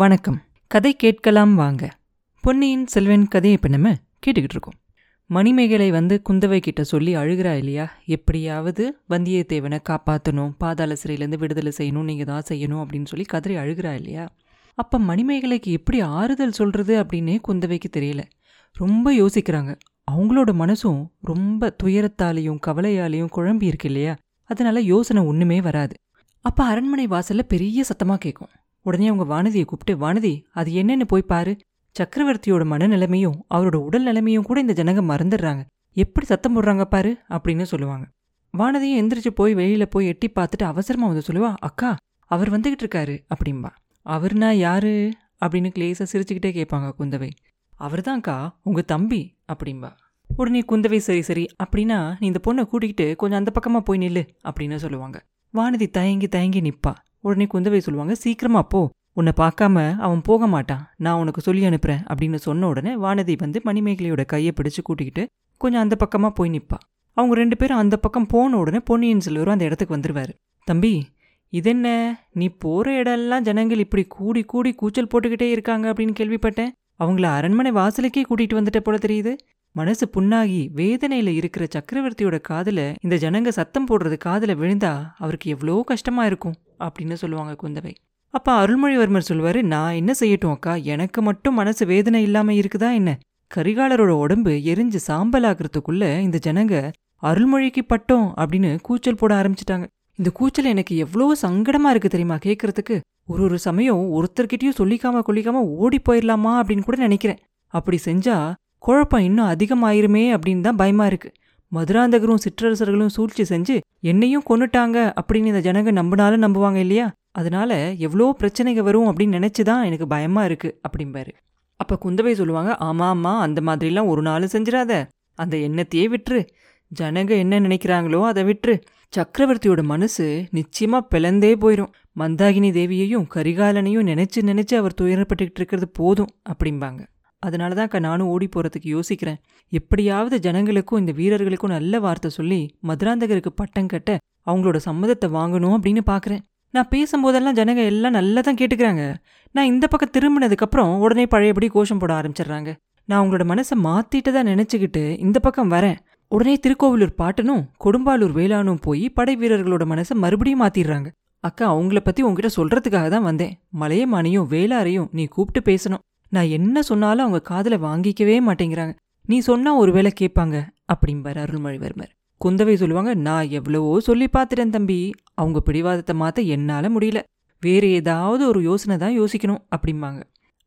வணக்கம். கதை கேட்கலாம் வாங்க. பொன்னியின் செல்வன் கதையை இப்போ நம்ம கேட்டுக்கிட்டு இருக்கோம். மணிமேகலை வந்து குந்தவை கிட்ட சொல்லி அழுகிறா இல்லையா? எப்படியாவது வந்தியத்தேவனை காப்பாற்றணும் பாதாள சிறையிலேருந்து விடுதலை செய்யணும் நீங்கள் தான் செய்யணும் அப்படின்னு சொல்லி கதறி அழுகிறா இல்லையா? அப்போ மணிமேகலைக்கு எப்படி ஆறுதல் சொல்கிறது அப்படின்னே குந்தவைக்கு தெரியல. ரொம்ப யோசிக்கிறாங்க. அவங்களோட மனசும் ரொம்ப துயரத்தாலையும் கவலையாலையும் குழம்பி இருக்கு இல்லையா? அதனால யோசனை ஒன்றுமே வராது. அப்போ அரண்மனை வாசலில் பெரிய சத்தமாக கேட்கும் உடனே அவங்க வானதியை கூப்பிட்டு வானதி அது என்னன்னு போய் பாரு. சக்கரவர்த்தியோட மனநிலைமையும் அவரோட உடல் நிலைமையும் கூட இந்த ஜனங்க மறந்துடுறாங்க. எப்படி சத்தம் போடுறாங்க பாரு அப்படின்னு சொல்லுவாங்க. வானதியும் எந்திரிச்சு போய் வெளியில போய் எட்டி பார்த்துட்டு அவசரமா வந்து சொல்லுவா அக்கா அவர் வந்துகிட்டு இருக்காரு அப்படிம்பா. அவர்னா யாரு? அப்படின்னு கிளேசா சிரிச்சுக்கிட்டே கேட்பாங்க குந்தவை. அவர்தான்க்கா உங்க தம்பி அப்படிம்பா. உடனே குந்தவை சரி சரி அப்படின்னா நீ இந்த பொண்ணை கூட்டிக்கிட்டு கொஞ்சம் அந்த பக்கமா போய் நில்லு அப்படின்னு சொல்லுவாங்க. வானதி தயங்கி தயங்கி நிப்பா. உடனே குந்தவை சொல்லுவாங்க சீக்கிரமா போ. உன்னை பார்க்காம அவன் போக மாட்டான். நான் உனக்கு சொல்லி அனுப்புறேன் அப்படின்னு சொன்ன உடனே வானதி வந்து மணிமேகலையோட கையை பிடிச்சு கூட்டிக்கிட்டு கொஞ்சம் அந்த பக்கமா போய் நிற்பா அவங்க ரெண்டு பேரும் அந்த பக்கம் போன உடனே பொன்னியின் செல்வரும் அந்த இடத்துக்கு வந்துருவாரு. தம்பி இதென்ன? நீ போற இடம்லாம் ஜனங்கள் இப்படி கூடி கூடி கூச்சல் போட்டுக்கிட்டே இருக்காங்க அப்படின்னு கேள்விப்பட்டேன். அவங்கள அரண்மனை வாசலுக்கே கூட்டிகிட்டு வந்துட்ட போல தெரியுது. மனசு புண்ணாகி வேதனையில இருக்கிற சக்கரவர்த்தியோட காதுல இந்த ஜனங்க சத்தம் போடுறது காதுல விழுந்தா அவருக்கு எவ்வளோ கஷ்டமா இருக்கும் அப்படின்னு சொல்லுவாங்க குந்தவை. அப்ப அருள்மொழிவர்மர் சொல்லுவாரு நான் என்ன செய்யட்டும் அக்கா? எனக்கு மட்டும் மனசு வேதனை இல்லாம இருக்குதா என்ன? கரிகாலரோட உடம்பு எரிஞ்சு சாம்பல் ஆகுறதுக்குள்ள இந்த ஜனங்க அருள்மொழிக்கு பட்டோம் அப்படின்னு கூச்சல் போட ஆரம்பிச்சிட்டாங்க. இந்த கூச்சல் எனக்கு எவ்வளோ சங்கடமா இருக்கு தெரியுமா கேட்கறதுக்கு ஒரு ஒரு சமயம் ஒருத்தர்கிட்டயும் சொல்லிக்காம கொல்லிக்காம ஓடி போயிடலாமா அப்படின்னு கூட நினைக்கிறேன். அப்படி செஞ்சா குழப்பம் இன்னும் அதிகமாயிருமே அப்படின்னு தான் பயமா இருக்கு. மதுராந்தகரும் சிற்றரசர்களும் சூழ்ச்சி செஞ்சு என்னையும் கொன்னுட்டாங்க அப்படின்னு இந்த ஜனங்க நம்பினாலும் நம்புவாங்க இல்லையா? அதனால எவ்வளோ பிரச்சனைங்க வரும் அப்படின்னு நினைச்சுதான் எனக்கு பயமா இருக்கு அப்படிம்பாரு. அப்ப குந்தவை சொல்லுவாங்க ஆமா ஆமா அந்த மாதிரிலாம் ஒரு நாள் செஞ்சிடாத அந்த எண்ணத்தையே விட்டுரு. ஜனங்க என்ன நினைக்கிறாங்களோ அதை விட்டுரு. சக்கரவர்த்தியோட மனசு நிச்சயமா பிளந்தே போயிடும் மந்தாகினி தேவியையும் கரிகாலனையும் நினைச்சு நினைச்சு அவர் துயரப்பட்டுக்கிட்டு இருக்கிறது போதும் அப்படிம்பாங்க. அதனால தான் அக்கா நானும் ஓடி போகிறதுக்கு யோசிக்கிறேன். எப்படியாவது ஜனங்களுக்கும் இந்த வீரர்களுக்கும் நல்ல வார்த்தை சொல்லி மதுராந்தகருக்கு பட்டம் கட்ட அவங்களோட சம்மதத்தை வாங்கணும் அப்படின்னு பார்க்குறேன் நான் பேசும்போதெல்லாம் ஜனங்க எல்லாம் நல்லா தான் கேட்டுக்கிறாங்க. நான் இந்த பக்கம் திரும்பினதுக்கப்புறம் உடனே பழையபடி கோஷம் போட ஆரம்பிச்சிடுறாங்க. நான் உங்களோட மனசை மாற்றிட்டு தான் நினச்சிக்கிட்டு இந்த பக்கம் வரேன். உடனே திருக்கோவிலூர் பாட்டனும் கொடும்பாலூர் வேளானும் போய் படை வீரர்களோட மனசை மறுபடியும் மாற்றிடுறாங்க அக்கா அவங்கள பற்றி உங்ககிட்ட சொல்கிறதுக்காக தான் வந்தேன். மலையமானையும் வேளாரையும் நீ கூப்பிட்டு பேசணும். நான் என்ன சொன்னாலும் அவங்க காதில் வாங்கிக்கவே மாட்டேங்கிறாங்க. நீ சொன்னா ஒருவேளை கேட்பாங்க. அப்படிம்பார் அருள்மொழிவர்மர். குந்தவை சொல்லுவாங்க நான் எவ்வளவோ சொல்லி பார்த்துட்டேன் தம்பி. அவங்க பிடிவாதத்தை மாற்ற என்னால் முடியல. வேறு ஏதாவது ஒரு யோசனை தான் யோசிக்கணும். அப்படிம்பாங்க.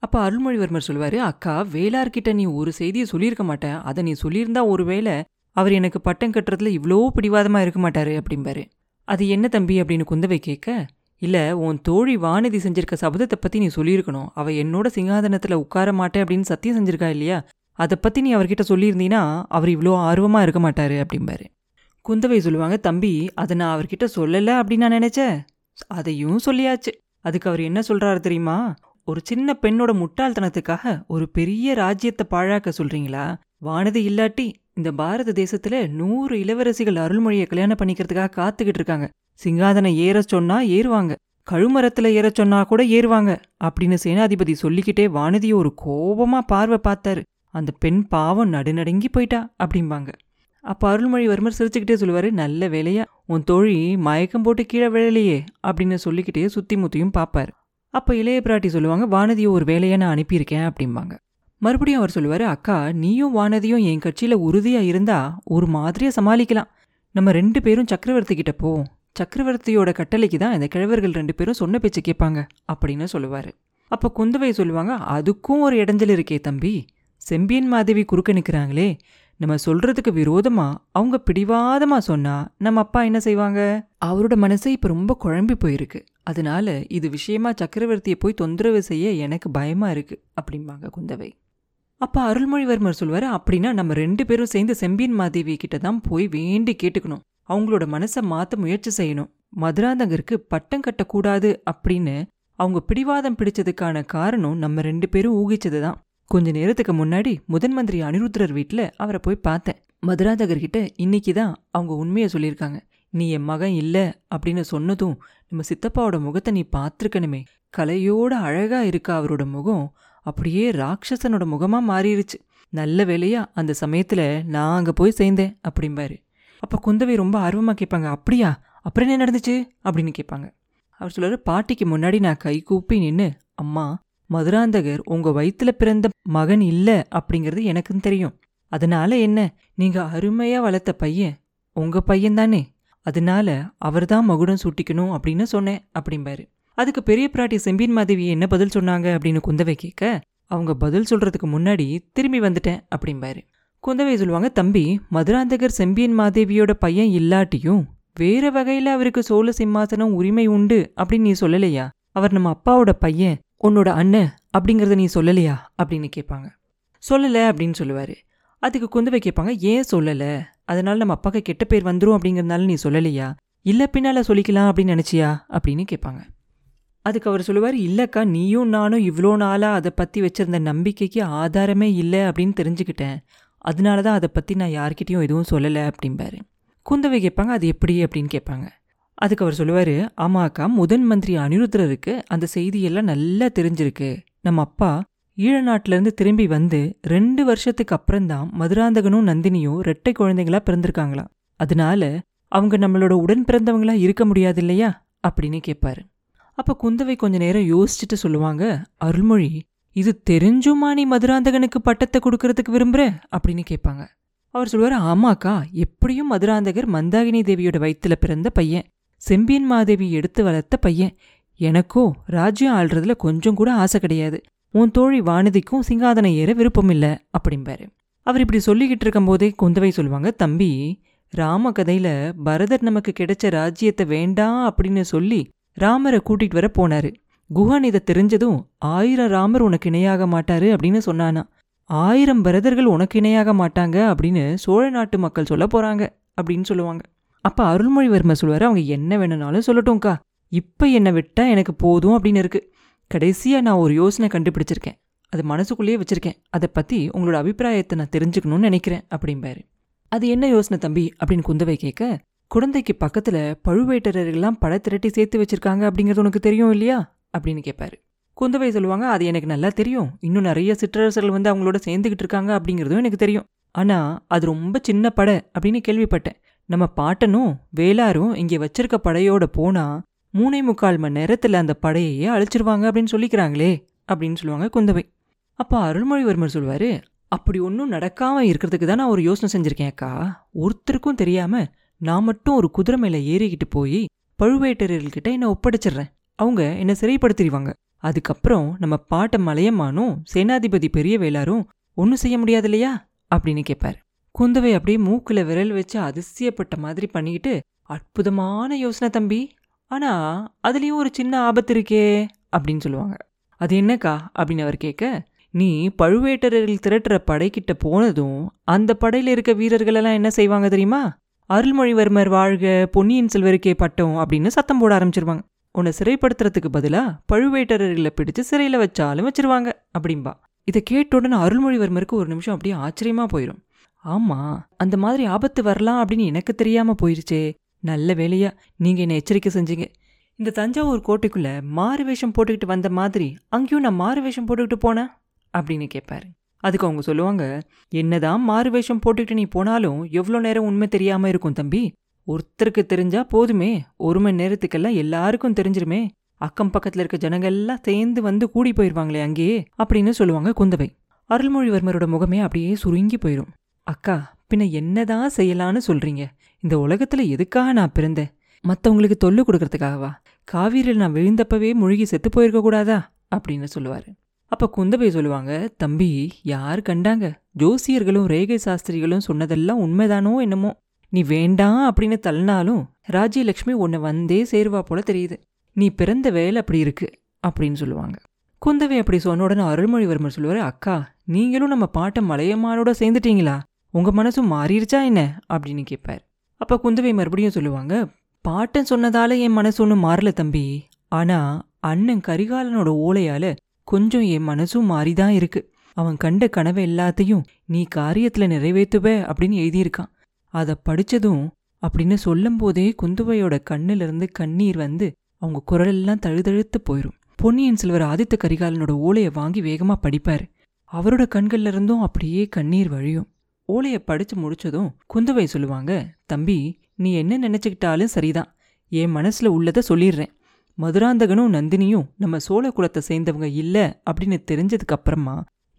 அப்போ அருள்மொழிவர்மர் சொல்லுவார் அக்கா வேளார்கிட்ட நீ ஒரு செய்தியை சொல்லியிருக்க மாட்டேன். அதை நீ சொல்லியிருந்தா ஒருவேளை அவர் எனக்கு பட்டம் கட்டுறதுல இவ்வளோ பிடிவாதமாக இருக்க மாட்டார். அப்படிம்பாரு. அது என்ன தம்பி? அப்படின்னு குந்தவை கேட்க இல்லை உன் தோழி வானதி செஞ்சிருக்க சபதத்தை பற்றி நீ சொல்லியிருக்கணும். அவள் என்னோட சிங்காதனத்தில் உட்கார மாட்டேன் அப்படின்னு சத்தியம் செஞ்சிருக்கா இல்லையா? அதை பற்றி நீ அவர்கிட்ட சொல்லியிருந்தீன்னா அவர் இவ்வளோ ஆர்வமாக இருக்க மாட்டார் அப்படிம்பாரு. குந்தவை சொல்லுவாங்க தம்பி அதை நான் அவர்கிட்ட சொல்லலை அப்படின்னு நான் நினச்சேன். அதையும் சொல்லியாச்சு. அதுக்கு அவர் என்ன சொல்கிறாரு தெரியுமா? ஒரு சின்ன பெண்ணோட முட்டாள்தனத்துக்காக ஒரு பெரிய ராஜ்யத்தை பாழாக்க சொல்கிறீங்களா வானதி இல்லாட்டி இந்த பாரத தேசத்தில் நூறு இளவரசிகள் அருள்மொழியை கல்யாணம் பண்ணிக்கிறதுக்காக காத்துக்கிட்டு இருக்காங்க. சிங்காதனம் ஏற சொன்னா ஏறுவாங்க. கழுமரத்துல ஏற சொன்னா கூட ஏறுவாங்க. அப்படின்னு சேனாதிபதி சொல்லிக்கிட்டே வானதியை ஒரு கோபமா பார்வை பார்த்தாரு. அந்த பெண் பாவம் நடுநடுங்கி போயிட்டா அப்படிம்பாங்க. அப்ப அருள்மொழிவர்மர் சிரிச்சுக்கிட்டே சொல்லுவாரு நல்ல வேலையா உன் தோழி மயக்கம் போட்டு கீழே விழலையே அப்படின்னு சொல்லிக்கிட்டே சுத்தி முத்தியும் பார்ப்பார் அப்ப இளைய பிராட்டி சொல்லுவாங்க வானதியை ஒரு வேலையை நான் அனுப்பியிருக்கேன் அப்படிம்பாங்க. மறுபடியும் அவர் சொல்லுவார் அக்கா நீயும் வானதியும் என் கட்சியில் உறுதியாக இருந்தா ஒரு மாதிரியாக சமாளிக்கலாம். நம்ம ரெண்டு பேரும் சக்கரவர்த்தி கிட்ட போவோம் சக்கரவர்த்தியோட கட்டளைக்கு தான் இந்த கிழவர்கள் ரெண்டு பேரும் சொன்ன பேச்சு கேட்பாங்க அப்படின்னு சொல்லுவாரு. அப்போ குந்தவை சொல்லுவாங்க அதுக்கும் ஒரு இடைஞ்சல் இருக்கே தம்பி. செம்பியன் மாதேவி குறுக்க நிற்கிறாங்களே நம்ம சொல்றதுக்கு விரோதமா அவங்க பிடிவாதமா சொன்னா நம்ம அப்பா என்ன செய்வாங்க? அவரோட மனசு இப்ப ரொம்ப குழம்பி போயிருக்கு. அதனால இது விஷயமா சக்கரவர்த்தியை போய் தொந்தரவு செய்ய எனக்கு பயமா இருக்கு அப்படிம்பாங்க குந்தவை. அப்ப அருள்மொழிவர்மர் சொல்வாரு அப்படின்னா நம்ம ரெண்டு பேரும் சேர்ந்து செம்பியன் மாதேவி கிட்ட தான் போய் வேண்டி கேட்டுக்கணும். அவங்களோட மனசை மாற்ற முயற்சி செய்யணும். மதுராந்தகருக்கு பட்டம் கட்டக்கூடாது அப்படின்னு அவங்க பிடிவாதம் பிடிச்சதுக்கான காரணம் நம்ம ரெண்டு பேரும் ஊகிச்சதுதான். கொஞ்ச நேரத்துக்கு முன்னாடி முதன் மந்திரி அனிருத்ரர் வீட்டில் அவரை போய் பார்த்தேன். மதுராந்தகர்கிட்ட இன்னைக்கு தான் அவங்க உண்மையை சொல்லியிருக்காங்க. நீ என் மகன் இல்லை அப்படின்னு சொன்னதும் நம்ம சித்தப்பாவோட முகத்தை நீ பார்த்துருக்கணுமே. கலையோட அழகாக இருக்க அவரோட முகம் அப்படியே ராட்சசனோட முகமாக மாறிடுச்சு நல்ல வேலையா அந்த சமயத்தில் நான் அங்கே போய் சேர்ந்தேன் அப்படிம்பாரு. அப்போ குந்தவை ரொம்ப ஆர்வமா கேட்பாங்க அப்படியா? அப்புறம் என்ன நடந்துச்சு? அப்படின்னு கேட்பாங்க. அவர் சொல்றாரு பாட்டிக்கு முன்னாடி நான் கை கூப்பி நின்னு அம்மா மதுராந்தகர் உங்க வயித்துல பிறந்த மகன் இல்லை அப்படிங்கிறது எனக்கும் தெரியும். அதனால என்ன? நீங்கள் அருமையா வளர்த்த பையன் உங்க பையன் தானே அதனால அவர்தான் மகுடம் சூட்டிக்கணும் அப்படின்னு சொன்னேன் அப்படிம்பாரு. அதுக்கு பெரிய பிராட்டி செம்பின் மாதேவி என்ன பதில் சொன்னாங்க அப்படின்னு குந்தவை கேட்க அவங்க பதில் சொல்றதுக்கு முன்னாடி திரும்பி வந்துட்டேன் அப்படிம்பாரு. குந்தவை சொல்லுவாங்க தம்பி மதுராந்தகர் செம்பியன் மாதேவியோட பையன் இல்லாட்டியும் வேற வகையில அவருக்கு சோழ சிம்மாசனம் உரிமை உண்டு அப்படின்னு நீ சொல்லலையா? அவர் நம்ம அப்பாவோட பையன் உன்னோட அண்ணன் அப்படிங்கறத நீ சொல்லலையா? அப்படின்னு கேட்பாங்க. சொல்லல அப்படின்னு சொல்லுவாரு. அதுக்கு குந்தவை கேட்பாங்க ஏன் சொல்லல? அதனால நம்ம அப்பாக்கு கெட்ட பேர் வந்துரும் அப்படிங்கறதுனால நீ சொல்லலையா? இல்ல பின்னால சொல்லிக்கலாம் அப்படின்னு நினைச்சியா? அப்படின்னு கேட்பாங்க. அதுக்கு அவர் சொல்லுவார் இல்லக்கா நீயும் நானும் இவ்வளோ நாளாக அதை பற்றி வச்சிருந்த நம்பிக்கைக்கு ஆதாரமே இல்லை அப்படின்னு தெரிஞ்சுக்கிட்டேன். அதனால தான் அதை பற்றி நான் யார்கிட்டயும் எதுவும் சொல்லலை அப்படிம்பாரு. குந்தவை கேட்பாங்க அது எப்படி? அப்படின்னு கேட்பாங்க. அதுக்கு அவர் சொல்லுவார் அக்கா முதன் மந்திரி அனிருத்ரருக்கு அந்த செய்தியெல்லாம் நல்லா தெரிஞ்சிருக்கு. நம்ம அப்பா ஈழ நாட்டிலேருந்து திரும்பி வந்து ரெண்டு வருஷத்துக்கு அப்புறம்தான் மதுராந்தகனும் நந்தினியும் ரெட்டை குழந்தைங்களா பிறந்திருக்காங்களாம். அதனால அவங்க நம்மளோட உடன் பிறந்தவங்களா இருக்க முடியாது இல்லையா? அப்படின்னு கேட்பாரு. அப்போ குந்தவை கொஞ்ச நேரம் யோசிச்சுட்டு சொல்லுவாங்க அருள்மொழி இது தெரிஞ்சுமா நீ மதுராந்தகனுக்கு பட்டத்தை கொடுக்கறதுக்கு விரும்புகிற அப்படின்னு கேட்பாங்க. அவர் சொல்லுவார் ஆமாக்கா எப்படியும் மதுராந்தகர் மந்தாகினி தேவியோட வயித்துல பிறந்த பையன். செம்பியன் மாதேவி எடுத்து வளர்த்த பையன். எனக்கோ ராஜ்யம் ஆள்றதுல கொஞ்சம் கூட ஆசை கிடையாது. உன் தோழி வானதிக்கும் சிங்காதனம் ஏற விருப்பம் அப்படிம்பாரு. அவர் இப்படி சொல்லிக்கிட்டு இருக்கும்போதே குந்தவை சொல்லுவாங்க தம்பி ராம கதையில பரதர் நமக்கு கிடைச்ச ராஜ்யத்தை வேண்டாம் அப்படின்னு சொல்லி ராமரை கூட்டிட்டு வர போனாரு. குஹன் இதை தெரிஞ்சதும் ஆயிரம் ராமர் உனக்கு இணையாக மாட்டாரு அப்படின்னு சொன்னானா. ஆயிரம் பரதர்கள் உனக்கு இணையாக மாட்டாங்க அப்படின்னு சோழ நாட்டு மக்கள் சொல்ல போறாங்க அப்படின்னு சொல்லுவாங்க. அப்ப அருள்மொழிவர்மர் சொல்லுவாரு அவங்க என்ன வேணும்னாலும் சொல்லட்டும்க்கா. இப்ப என்னை விட்டா எனக்கு போதும் அப்படின்னு இருக்கு. கடைசியா நான் ஒரு யோசனை கண்டுபிடிச்சிருக்கேன். அது மனசுக்குள்ளேயே வச்சிருக்கேன். அதை பத்தி உங்களோட அபிப்பிராயத்தை நான் தெரிஞ்சுக்கணும்னு நினைக்கிறேன் அப்படிம்பாரு. அது என்ன யோசனை தம்பி? அப்படின்னு குந்தவை கேட்க குழந்தைக்கு பக்கத்தில் பழுவேட்டரர்கள்லாம் பட திரட்டி சேர்த்து வச்சிருக்காங்க அப்படிங்கிறது உனக்கு தெரியும் இல்லையா? அப்படின்னு கேட்பாரு. குந்தவை சொல்லுவாங்க அது எனக்கு நல்லா தெரியும். இன்னும் நிறைய சிற்றரசர்கள் வந்து அவங்களோட சேர்ந்துக்கிட்டு இருக்காங்க அப்படிங்கிறதும் எனக்கு தெரியும். ஆனால் அது ரொம்ப சின்ன படை அப்படின்னு கேள்விப்பட்டேன். நம்ம பாட்டனும் வேளாரும் இங்கே வச்சிருக்க படையோட போனால் மூணே முக்கால் மணி நேரத்தில் அந்த படையையே அழிச்சிருவாங்க அப்படின்னு சொல்லிக்கிறாங்களே அப்படின்னு சொல்லுவாங்க குந்தவை. அப்போ அருள்மொழிவர்மர் சொல்லுவார் அப்படி ஒன்றும் நடக்காமல் இருக்கிறதுக்கு தான் நான் ஒரு யோசனை செஞ்சுருக்கேன் அக்கா. ஒருத்தருக்கும் தெரியாம நான் மட்டும் ஒரு குதிரை மேலே ஏறிக்கிட்டு போய் பழுவேட்டரர்கிட்ட என்னை ஒப்படைச்சிடுறேன். அவங்க என்னை சிறைப்படுத்திடுவாங்க. அதுக்கப்புறம் நம்ம பாட்ட மலையம்மானும் சேனாதிபதி பெரிய வேளாரும் ஒன்றும் செய்ய முடியாது இல்லையா அப்படின்னு கேட்பாரு குந்தவை அப்படியே மூக்குல விரல் வச்சு அதிசயப்பட்ட மாதிரி பண்ணிக்கிட்டு அற்புதமான யோசனை தம்பி. ஆனா அதுலயும் ஒரு சின்ன ஆபத்து இருக்கே அப்படின்னு சொல்லுவாங்க. அது என்னக்கா? அப்படின்னு அவர் கேட்க நீ பழுவேட்டரர்கள் திரட்டுற படைக்கிட்ட போனதும் அந்த படையில இருக்க வீரர்களெல்லாம் என்ன செய்வாங்க தெரியுமா? அருள்மொழிவர்மர் வாழ்க பொன்னியின் செல்வருக்கே பட்டம் அப்படின்னு சத்தம் போட ஆரம்பிச்சிருவாங்க. உன்னை சிறைப்படுத்துறதுக்கு பதிலாக பழுவேட்டரர்களை பிடிச்சு சிறையில் வச்சாலும் வச்சிருவாங்க அப்படிம்பா. இதை கேட்ட உடனே அருள்மொழிவர்மருக்கு ஒரு நிமிஷம் அப்படியே ஆச்சரியமாக போயிடும் ஆமாம் அந்த மாதிரி ஆபத்து வரலாம் அப்படின்னு எனக்கு தெரியாமல் போயிருச்சே. நல்ல வேலையா நீங்கள் என்னை எச்சரிக்கை செஞ்சீங்க. இந்த தஞ்சாவூர் கோட்டைக்குள்ளே மாறு வேஷம் போட்டுக்கிட்டு வந்த மாதிரி அங்கேயும் நான் மாறு வேஷம் போட்டுக்கிட்டு போனேன் அப்படின்னு கேட்பாரு அதுக்கு அவங்க சொல்லுவாங்க என்னதான் மாறு வேஷம் போட்டுக்கிட்டு நீ போனாலும் எவ்வளோ நேரம் உண்மை தெரியாமல் இருக்கும் தம்பி. ஒருத்தருக்கு தெரிஞ்சா போதுமே. ஒரு மணி நேரத்துக்கெல்லாம் எல்லாருக்கும் தெரிஞ்சிருமே. அக்கம் பக்கத்துல இருக்க ஜனங்க எல்லாம் சேர்ந்து வந்து கூடி போயிருவாங்களே அங்கேயே அப்படின்னு சொல்லுவாங்க குந்தவை. அருள்மொழிவர்மரோட முகமே அப்படியே சுருங்கி போயிடும் அக்கா பின்ன என்னதான் செய்யலான்னு சொல்றீங்க? இந்த உலகத்துல எதுக்காக நான் பிறந்தேன்? மத்தவங்களுக்கு தொல்லு கொடுக்கறதுக்காகவா? காவிரியில் நான் விழுந்தப்பவே முழுகி செத்து போயிருக்க கூடாதா? அப்படின்னு சொல்லுவாரு. அப்ப குந்தவை சொல்லுவாங்க தம்பி யார் கண்டாங்க? ஜோசியர்களும் ரேகை சாஸ்திரிகளும் சொன்னதெல்லாம் உண்மைதானோ என்னமோ? நீ வேண்டாம் அப்படின்னு தள்ளினாலும் ராஜ்யலக்ஷ்மி உன்னை வந்தே சேருவா போல தெரியுது. நீ பிறந்த வேலை அப்படி இருக்கு அப்படின்னு சொல்லுவாங்க. குந்தவை அப்படி சொன்ன உடனே அருள்மொழிவர்மர் சொல்லுவார் அக்கா நீங்களும் நம்ம பாட்டை மலையம்மானோட சேர்ந்துட்டீங்களா? உங்கள் மனசும் மாறிடுச்சா என்ன? அப்படின்னு கேட்பார் அப்போ குந்தவை மறுபடியும் சொல்லுவாங்க பாட்டன் சொன்னதால என் மனசு ஒன்றும் மாறல தம்பி. ஆனால் அண்ணன் கரிகாலனோட ஓலையால கொஞ்சம் என் மனசும் மாறிதான் இருக்கு. அவன் கண்ட கனவு எல்லாத்தையும் நீ காரியத்தில் நிறைவேற்றுவ அப்படின்னு எழுதியிருக்கான். அதை படித்ததும் அப்படின்னு சொல்லும்போதே குந்துவையோட கண்ணிலிருந்து கண்ணீர் வந்து அவங்க குரலெல்லாம் தழுதழுத்து போயிடும் பொன்னியின் செல்வர் ஆதித்த கரிகாலனோட ஓலையை வாங்கி வேகமாக படிப்பார். அவரோட கண்கள்ல இருந்தும் அப்படியே கண்ணீர் வழியும். ஓலையை படித்து முடிச்சதும் குந்தவை சொல்லுவாங்க தம்பி நீ என்ன நினச்சிக்கிட்டாலும் சரிதான். என் மனசில் உள்ளதை சொல்லிடுறேன். மதுராந்தகனும் நந்தினியும் நம்ம சோழ குலத்தை சேர்ந்தவங்க இல்லை அப்படின்னு தெரிஞ்சதுக்கு அப்புறமா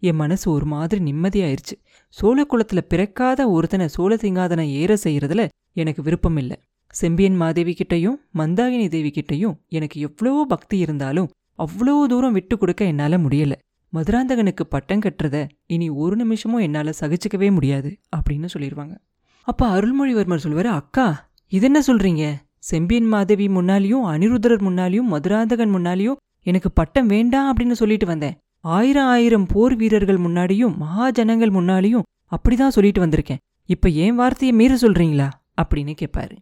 என் மனசு ஒரு மாதிரி நிம்மதியாயிருச்சு. சோழ குலத்துல பிறக்காத ஒருத்தனை சோழ சிங்காதனை ஏற செய்யறதுல எனக்கு விருப்பம் இல்லை செம்பியன் மாதேவி கிட்டையும் மந்தாகினி தேவி கிட்டையும் எனக்கு எவ்வளோ பக்தி இருந்தாலும் அவ்வளோ தூரம் விட்டு கொடுக்க என்னால முடியல. மதுராந்தகனுக்கு பட்டம் கட்டுறத இனி ஒரு நிமிஷமும் என்னால சகிச்சுக்கவே முடியாது அப்படின்னு சொல்லிடுவாங்க அப்ப அருள்மொழிவர்மர் சொல்லுவாரு அக்கா இது என்ன சொல்றீங்க? செம்பியன் மாதேவி முன்னாலேயும் அனிருத்தரர் முன்னாலேயும் மதுராந்தகன் முன்னாலேயும் எனக்கு பட்டம் வேண்டாம் அப்படின்னு சொல்லிட்டு வந்தேன். ஆயிரம் ஆயிரம் போர் வீரர்கள் முன்னாடியும் மகாஜனங்கள் முன்னாடியும் அப்படிதான் சொல்லிட்டு வந்திருக்கேன். இப்ப ஏன் வார்த்தையை மீற சொல்றீங்களா? அப்படின்னு கேட்பாரு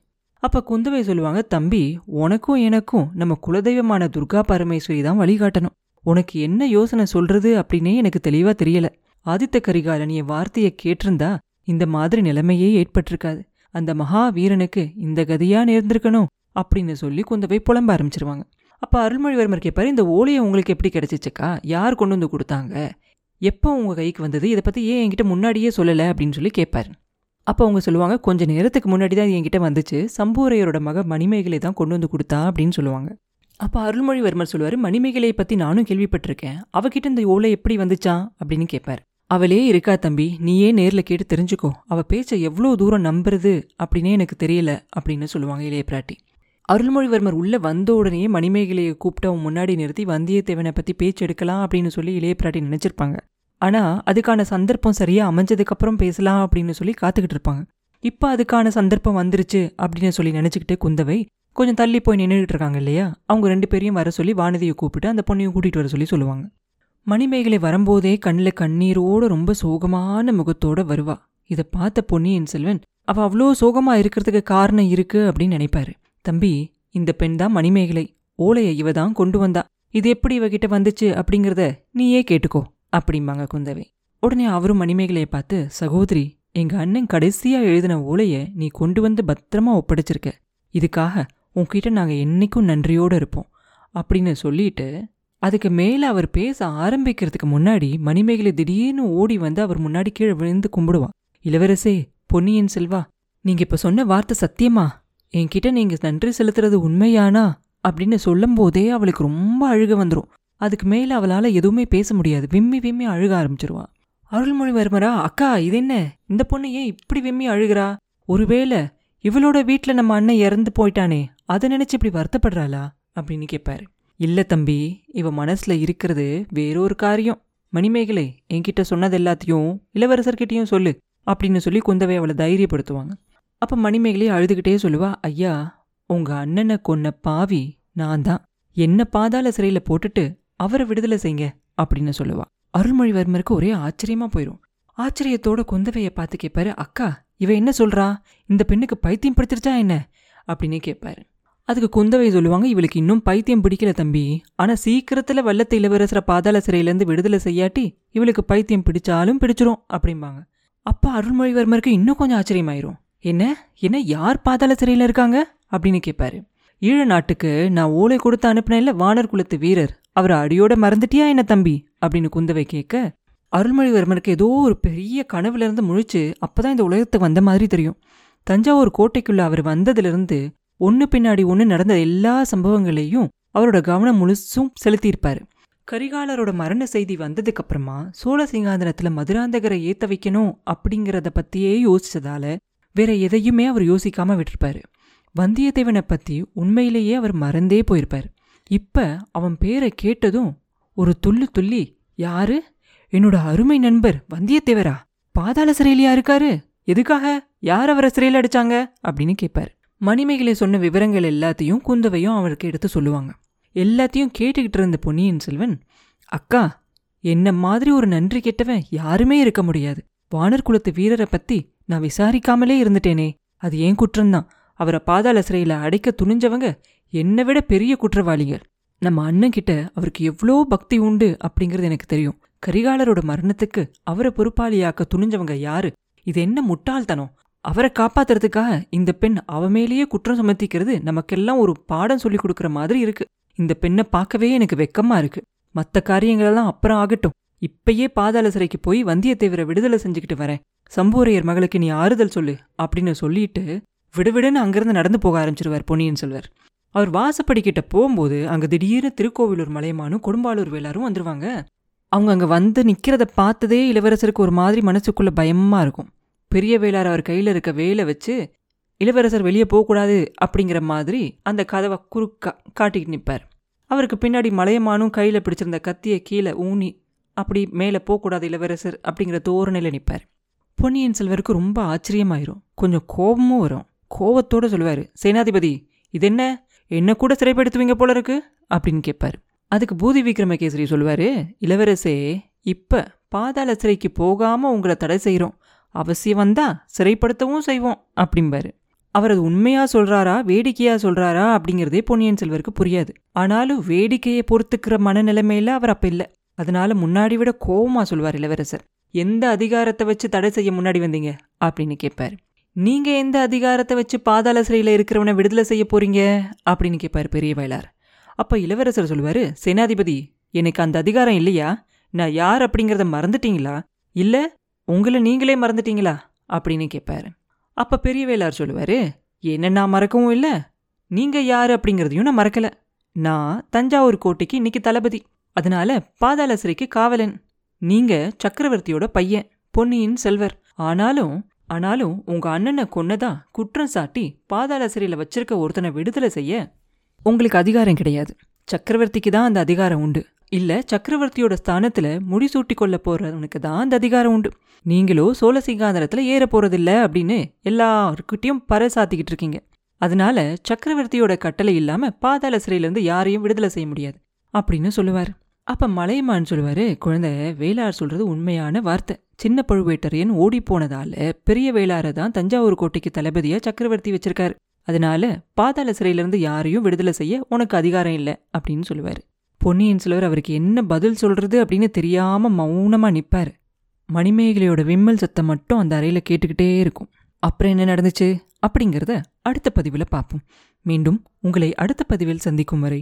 அப்ப குந்தவை சொல்லுவாங்க தம்பி உனக்கும் எனக்கும் நம்ம குலதெய்வமான துர்கா பரமேஸ்வரி தான் வழிகாட்டணும். உனக்கு என்ன யோசனை சொல்றது அப்படின்னே எனக்கு தெளிவா தெரியல. ஆதித்த கரிகாலன் என் வார்த்தையை கேட்டிருந்தா இந்த மாதிரி நிலைமையே ஏற்பட்டிருக்காது. அந்த மகா வீரனுக்கு இந்த கதியா நேர்ந்திருக்கணும் அப்படின்னு சொல்லி குந்தவை புலம்ப ஆரம்பிச்சிருவாங்க. அப்போ அருள்மொழிவர்மர் கேட்பார் இந்த ஓலையை உங்களுக்கு எப்படி கிடைச்சிச்சுக்கா? யார் கொண்டு வந்து கொடுத்தாங்க? எப்போ உங்கள் கைக்கு வந்தது? இதை பற்றி ஏன் என்கிட்ட முன்னாடியே சொல்லலை? அப்படின்னு சொல்லி கேட்பாரு அப்போ அவங்க சொல்லுவாங்க கொஞ்ச நேரத்துக்கு முன்னாடி தான் என்கிட்ட வந்துச்சு. சம்பூரையரோட மக மணிமேகலை தான் கொண்டு வந்து கொடுத்தா அப்படின்னு சொல்லுவாங்க. அப்போ அருள்மொழிவர்மர் சொல்லுவார் மணிமேகலையை பற்றி நானும் கேள்விப்பட்டிருக்கேன். அவகிட்ட இந்த ஓலை எப்படி வந்துச்சா? அப்படின்னு கேட்பார் அவளே இருக்கா தம்பி. நீயே நேரில் கேட்டு தெரிஞ்சுக்கோ. அவள் பேச்ச எவ்வளோ தூரம் நம்புறது? அப்படின்னே எனக்கு தெரியல அப்படின்னு சொல்லுவாங்க இளைய பிராட்டி. அருள்மொழிவர்மர் உள்ளே வந்த உடனே மணிமேகலையை கூப்பிட்டு அவன் முன்னாடி நிறுத்தி வந்தியத்தேவனை பற்றி பேச்சு எடுக்கலாம் அப்படின்னு சொல்லி இளைய பிராட்டி நினச்சிருப்பாங்க. ஆனால் அதுக்கான சந்தர்ப்பம் சரியாக அமைஞ்சதுக்கப்புறம் பேசலாம் அப்படின்னு சொல்லி காத்துக்கிட்டு இருப்பாங்க. இப்போ அதுக்கான சந்தர்ப்பம் வந்துருச்சு அப்படின்னு சொல்லி நினச்சிக்கிட்டு குந்தவை கொஞ்சம் தள்ளி போய் நின்றுட்டு இருக்காங்க இல்லையா? அவங்க ரெண்டு பேரையும் வர சொல்லி வானதியை கூப்பிட்டு அந்த பொண்ணையும் கூட்டிகிட்டு வர சொல்லி சொல்லுவாங்க. மணிமேகலை வரும்போதே கண்ணில் கண்ணீரோட ரொம்ப சோகமான முகத்தோடு வருவா. இதை பார்த்த பொன்னியின் செல்வன் அவள் அவ்வளோ சோகமாக இருக்கிறதுக்கு காரணம் இருக்குது அப்படின்னு நினைப்பாரு. தம்பி இந்த பெண் தான் மணிமேகலை. ஓலையை இவ தான் கொண்டு வந்தா. இது எப்படி இவகிட்ட வந்துச்சு அப்படிங்கிறத நீயே கேட்டுக்கோ அப்படிம்பாங்க குந்தவை. உடனே அவரும் மணிமேகலையை பார்த்து சகோதரி எங்க அண்ணன் கடைசியா எழுதின ஓலையை நீ கொண்டு வந்து பத்திரமா ஒப்படைச்சிருக்க. இதுக்காக உன்கிட்ட நாங்க என்னைக்கும் நன்றியோட இருப்போம் அப்படின்னு சொல்லிட்டு அதுக்கு மேல அவர் பேச ஆரம்பிக்கிறதுக்கு முன்னாடி மணிமேகலை திடீர்னு ஓடி வந்து அவர் முன்னாடி கீழே விழுந்து கும்பிடுவா இளவரசே பொன்னியின் செல்வா நீங்க இப்ப சொன்ன வார்த்தை சத்தியமா? என்கிட்ட நீங்க நன்றி செலுத்துறது உண்மையானா? அப்படின்னு சொல்லும் போதே அவளுக்கு ரொம்ப அழுக வந்துடும் அதுக்கு மேல அவளால எதுவுமே பேச முடியாது. விம்மி விம்மி அழுக ஆரம்பிச்சிருவா. அருள்மொழிவர்மரா அக்கா இது என்ன? இந்த பொண்ணு ஏன் இப்படி விம்மி அழுகிறா? ஒருவேளை இவளோட வீட்ல நம்ம அண்ணன் இறந்து போயிட்டானே அதை நினைச்சு இப்படி வருத்தப்படுறாளா? அப்படின்னு கேட்பாரு இல்ல தம்பி இவ மனசுல இருக்கிறது வேறொரு காரியம். மணிமேகலை என்கிட்ட சொன்னது எல்லாத்தையும் இளவரசர்கிட்டையும் சொல்லு அப்படின்னு சொல்லி குந்தவை அவளை தைரியப்படுத்துவாங்க. அப்ப மணிமேகலை அழுதுகிட்டே சொல்லுவா ஐயா உங்க அண்ணனை கொன்ன பாவி நான் தான் என்ன பாதாள சிறையில போட்டுட்டு அவரை விடுதலை செய்ங்க அப்படின்னு சொல்லுவா. அருள்மொழிவர்மருக்கு ஒரே ஆச்சரியமா போயிடும் ஆச்சரியத்தோட குந்தவையை பார்த்து கேட்பாரு அக்கா இவ என்ன சொல்றா? இந்த பெண்ணுக்கு பைத்தியம் பிடிச்சிருச்சா என்ன? அப்படின்னு கேட்பாரு அதுக்கு குந்தவை சொல்லுவாங்க இவளுக்கு இன்னும் பைத்தியம் பிடிக்கல தம்பி. ஆனா சீக்கிரத்துல வல்லத்தை இளவரசர பாதாள சிறையிலேருந்து விடுதலை செய்யாட்டி இவளுக்கு பைத்தியம் பிடிச்சாலும் பிடிச்சிரும் அப்படிம்பாங்க. அப்பா அருள்மொழிவர்மருக்கு இன்னும் கொஞ்சம் ஆச்சரியமாயிரும். என்ன? என்ன யார் பாதாள சிறையில் இருக்காங்க? அப்படின்னு கேட்பாரு ஈழ நாட்டுக்கு நான் ஓலை கொடுத்து அனுப்பினேன்ல வானர் குலத்து வீரர். அவரை அடியோட மறந்துட்டியா என்ன தம்பி? அப்படின்னு குந்தவை கேட்க அருள்மொழிவர்மருக்கு ஏதோ ஒரு பெரிய கனவுலேருந்து முழிச்சு அப்போதான் இந்த உலகத்துக்கு வந்த மாதிரி தெரியும். தஞ்சாவூர் கோட்டைக்குள்ளே அவர் வந்ததுலேருந்து ஒன்று பின்னாடி ஒன்று நடந்த எல்லா சம்பவங்களையும் அவரோட கவனம் முழுசும் செலுத்தியிருப்பார். கரிகாலரோட மரண செய்தி வந்ததுக்கப்புறமா சோழ சிங்காதனத்தில் மதுராந்தகரை ஏற்ற வைக்கணும் அப்படிங்கிறத பற்றியே யோசிச்சதால வேற எதையுமே அவர் யோசிக்காம விட்டிருப்பாரு. வந்தியத்தேவனை பத்தி உண்மையிலேயே அவர் மறந்தே போயிருப்பார். இப்ப அவன் பேரை கேட்டதும் ஒரு துள்ளு துள்ளி யாரு? என்னோட அருமை நண்பர் வந்தியத்தேவரா? பாதாள சிறையிலையா இருக்காரு? எதுக்காக? யார் அவரை சிறையில் அடிச்சாங்க? அப்படின்னு கேட்பாரு மணிமேகலை சொன்ன விவரங்கள் எல்லாத்தையும் குந்தவையும் அவருக்கு எடுத்து சொல்லுவாங்க. எல்லாத்தையும் கேட்டுக்கிட்டு இருந்த பொன்னியின் செல்வன் அக்கா என்ன மாதிரி ஒரு நன்றி கெட்டவன் யாருமே இருக்க முடியாது. வானர் குலத்து வீரரை பத்தி நான் விசாரிக்காமலே இருந்துட்டேனே. அது ஏன் குற்றம்தான்? அவரை பாதாள சிறையில் அடைக்க துணிஞ்சவங்க என்னை விட பெரிய குற்றவாளிகள். நம்ம அண்ணன் கிட்ட அவருக்கு எவ்வளோ பக்தி உண்டு அப்படிங்கிறது எனக்கு தெரியும். கரிகாலரோட மரணத்துக்கு அவரை பொறுப்பாளியாக்க துணிஞ்சவங்க யாரு? இது என்ன முட்டாள்தனம்? அவரை காப்பாத்துறதுக்காக இந்த பெண் அவ மேலேயே குற்றம் சுமத்திக்கிறது நமக்கெல்லாம் ஒரு பாடம் சொல்லி கொடுக்கற மாதிரி இருக்கு. இந்த பெண்ணை பார்க்கவே எனக்கு வெக்கமா இருக்கு. மத்த காரியங்களெல்லாம் அப்புறம் ஆகட்டும். இப்பயே பாதாள சிறைக்கு போய் வந்தியத்தேவரை விடுதலை செஞ்சுக்கிட்டு வரேன். சம்பூரையர் மகளுக்கு நீ ஆறுதல் சொல்லு அப்படின்னு சொல்லிட்டு விடுவிடுன்னு அங்கிருந்து நடந்து போக ஆரம்பிச்சிருவார் பொன்னியின் செல்வர். அவர் வாசப்படிக்கிட்ட போகும்போது அங்கே திடீர்னு திருக்கோவிலூர் மலையமானும் கொடும்பாலூர் வேளாரும் வந்துருவாங்க. அவங்க அங்கே வந்து நிற்கிறத பார்த்ததே இளவரசருக்கு ஒரு மாதிரி மனசுக்குள்ள பயமாக இருக்கும். பெரிய வேளார் அவர் கையில் இருக்க வேலை வச்சு இளவரசர் வெளியே போகக்கூடாது அப்படிங்கிற மாதிரி அந்த கதவை குறுக்கா காட்டிக்கிட்டு நிற்பார் அவருக்கு பின்னாடி மலையமானும் கையில் பிடிச்சிருந்த கத்தியை கீழே ஊனி அப்படி மேலே போகக்கூடாது இளவரசர் அப்படிங்கிற தோரணையில் நிற்பார் பொன்னியின் செல்வருக்கு ரொம்ப ஆச்சரியமாயிரும். கொஞ்சம் கோபமும் வரும். கோபத்தோடு சொல்லுவார் சேனாதிபதி இது என்ன என்ன கூட சிறைப்படுத்துவீங்க போல இருக்கு? அப்படின்னு கேட்பார். அதுக்கு பூதி விக்ரமகேசரி சொல்லுவார் இளவரசே இப்போ பாதாள சிறைக்கு போகாமல் உங்களை தடை செய்கிறோம் அவசியம் வந்தால் சிறைப்படுத்தவும் செய்வோம் அப்படிம்பாரு. அவர் அது உண்மையாக சொல்கிறாரா வேடிக்கையாக சொல்கிறாரா அப்படிங்கிறதே பொன்னியின் செல்வருக்கு புரியாது. ஆனாலும் வேடிக்கையை பொறுத்துக்கிற மனநிலைமையில அவர் அப்போ இல்லை. அதனால முன்னாடி விட கோபமாக சொல்வார் இளவரசர். எந்த அதிகாரத்தை வச்சு தடை செய்ய முன்னாடி வந்தீங்க? அப்படின்னு கேட்பாரு. நீங்க எந்த அதிகாரத்தை வச்சு பாதாள சிறையில் இருக்கிறவனை விடுதலை செய்ய போறீங்க? அப்படின்னு கேட்பாரு பெரிய வயலார். அப்போ இளவரசர் சொல்லுவாரு சேனாதிபதி எனக்கு அந்த அதிகாரம் இல்லையா? நான் யார் அப்படிங்கிறத மறந்துட்டீங்களா? இல்லை உங்களை நீங்களே மறந்துட்டீங்களா? அப்படின்னு கேட்பாரு. அப்ப பெரிய வேளார் சொல்லுவாரு என்ன நான் மறக்கவும் இல்லை. நீங்க யாரு அப்படிங்கறதையும் நான் மறக்கல. நான் தஞ்சாவூர் கோட்டைக்கு இன்னைக்கு தளபதி. அதனால பாதாள சிறைக்கு காவலன். நீங்க சக்கரவர்த்தியோட பையன் பொன்னியின் செல்வர். ஆனாலும் ஆனாலும் உங்க அண்ணனை கொன்னதா குற்றம் சாட்டி பாதாள சிறையில் வச்சிருக்க ஒருத்தனை விடுதலை செய்ய உங்களுக்கு அதிகாரம் கிடையாது. சக்கரவர்த்திக்கு தான் அந்த அதிகாரம் உண்டு. இல்ல சக்கரவர்த்தியோட ஸ்தானத்துல முடிசூட்டி கொள்ள போறவனுக்கு தான் அந்த அதிகாரம் உண்டு. நீங்களோ சோழ சிங்காதனத்துல ஏற போறதில்ல அப்படின்னு எல்லாருக்கிட்டையும் பறைசாத்திக்கிட்டு இருக்கீங்க. அதனால சக்கரவர்த்தியோட கட்டளை இல்லாம பாதாள சிறையிலேருந்து யாரையும் விடுதலை செய்ய முடியாது. அப்படின்னு சொல்லுவார். அப்ப மலையமான்னு சொல்லுவாரு. குழந்தை வேளார் சொல்றது உண்மையான வார்த்தை. சின்ன பழுவேட்டரையன் ஓடி போனதால பெரிய வேளாரை தான் தஞ்சாவூர் கோட்டைக்கு தளபதியா சக்கரவர்த்தி வச்சிருக்காரு. அதனால பாதாள சிறையிலிருந்து யாரையும் விடுதலை செய்ய உனக்கு அதிகாரம் இல்லை அப்படின்னு சொல்லுவாரு. பொன்னியின் செல்வர் அவருக்கு என்ன பதில் சொல்றது அப்படின்னு தெரியாம மௌனமா நிற்பார் மணிமேகலையோட விம்மல் சத்தம் மட்டும் அந்த அறையில கேட்டுக்கிட்டே இருக்கும். அப்புறம் என்ன நடந்துச்சு அப்படிங்கிறத அடுத்த பதிவில் பார்ப்போம். மீண்டும் உங்களை அடுத்த பதிவில் சந்திக்கும் வரை